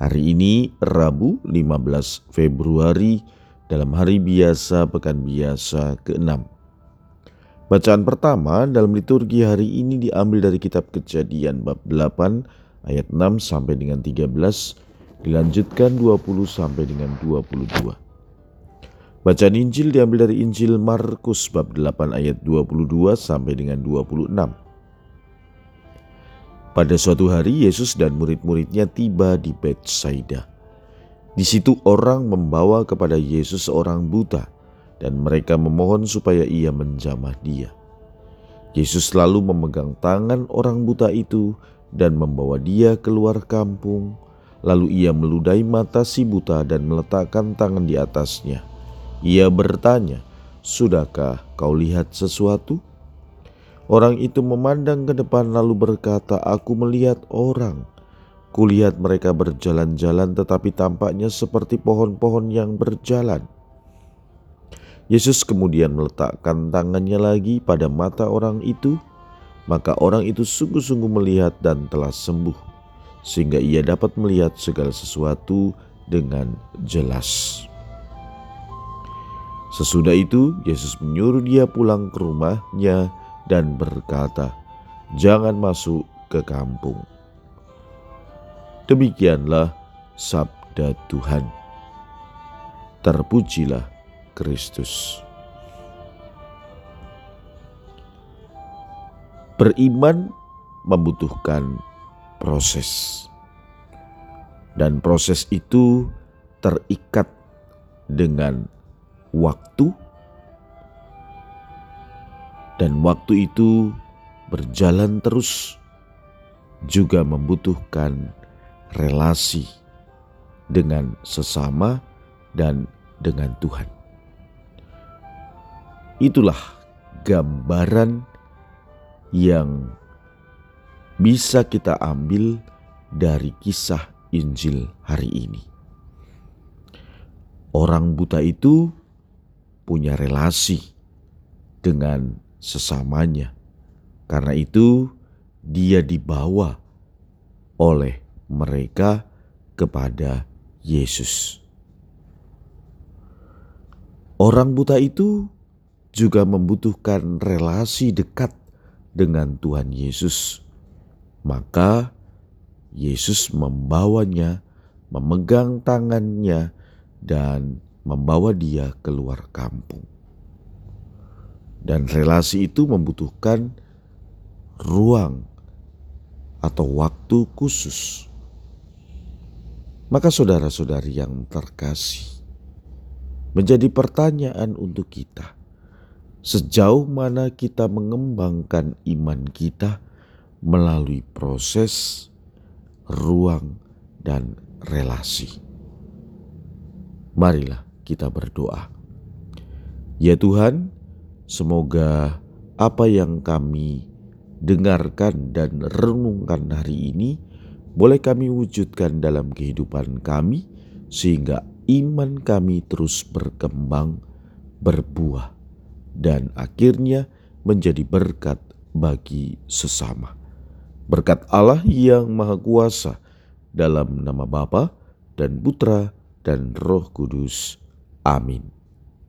Hari ini Rabu 15 Februari dalam hari biasa pekan biasa ke-6. Bacaan pertama dalam liturgi hari ini diambil dari kitab Kejadian bab 8 ayat 6 sampai dengan 13 dilanjutkan 20 sampai dengan 22. Bacaan Injil diambil dari Injil Markus bab 8 ayat 22 sampai dengan 26. Pada suatu hari Yesus dan murid-muridnya tiba di Betsaida. Di situ orang membawa kepada Yesus seorang buta dan mereka memohon supaya ia menjamah dia. Yesus lalu memegang tangan orang buta itu dan membawa dia keluar kampung. Lalu ia meludahi mata si buta dan meletakkan tangan di atasnya. Ia bertanya, "Sudahkah kau lihat sesuatu?" Orang itu memandang ke depan lalu berkata, "Aku melihat orang. Kulihat mereka berjalan-jalan, tetapi tampaknya seperti pohon-pohon yang berjalan." Yesus kemudian meletakkan tangannya lagi pada mata orang itu, maka orang itu sungguh-sungguh melihat dan telah sembuh, sehingga ia dapat melihat segala sesuatu dengan jelas. Sesudah itu, Yesus menyuruh dia pulang ke rumahnya dan berkata, "Jangan masuk ke kampung." Demikianlah sabda Tuhan. Terpujilah Kristus. Beriman membutuhkan proses, dan proses itu terikat dengan waktu dan waktu itu berjalan terus, juga membutuhkan relasi dengan sesama dan dengan Tuhan. Itulah gambaran yang bisa kita ambil dari kisah Injil hari ini. Orang buta itu punya relasi dengan sesamanya. Karena itu, dia dibawa oleh mereka kepada Yesus. Orang buta itu juga membutuhkan relasi dekat dengan Tuhan Yesus. Maka Yesus membawanya, memegang tangannya, dan membawa dia keluar kampung. Dan relasi itu membutuhkan ruang atau waktu khusus. Maka saudara-saudari yang terkasih, menjadi pertanyaan untuk kita. Sejauh mana kita mengembangkan iman kita melalui proses, ruang, dan relasi. Marilah kita berdoa. Ya Tuhan, Semoga apa yang kami dengarkan dan renungkan hari ini boleh kami wujudkan dalam kehidupan kami, sehingga iman kami terus berkembang, berbuah, dan akhirnya menjadi berkat bagi sesama. Berkat Allah yang Maha Kuasa dalam nama Bapa dan Putra dan Roh Kudus. Amin.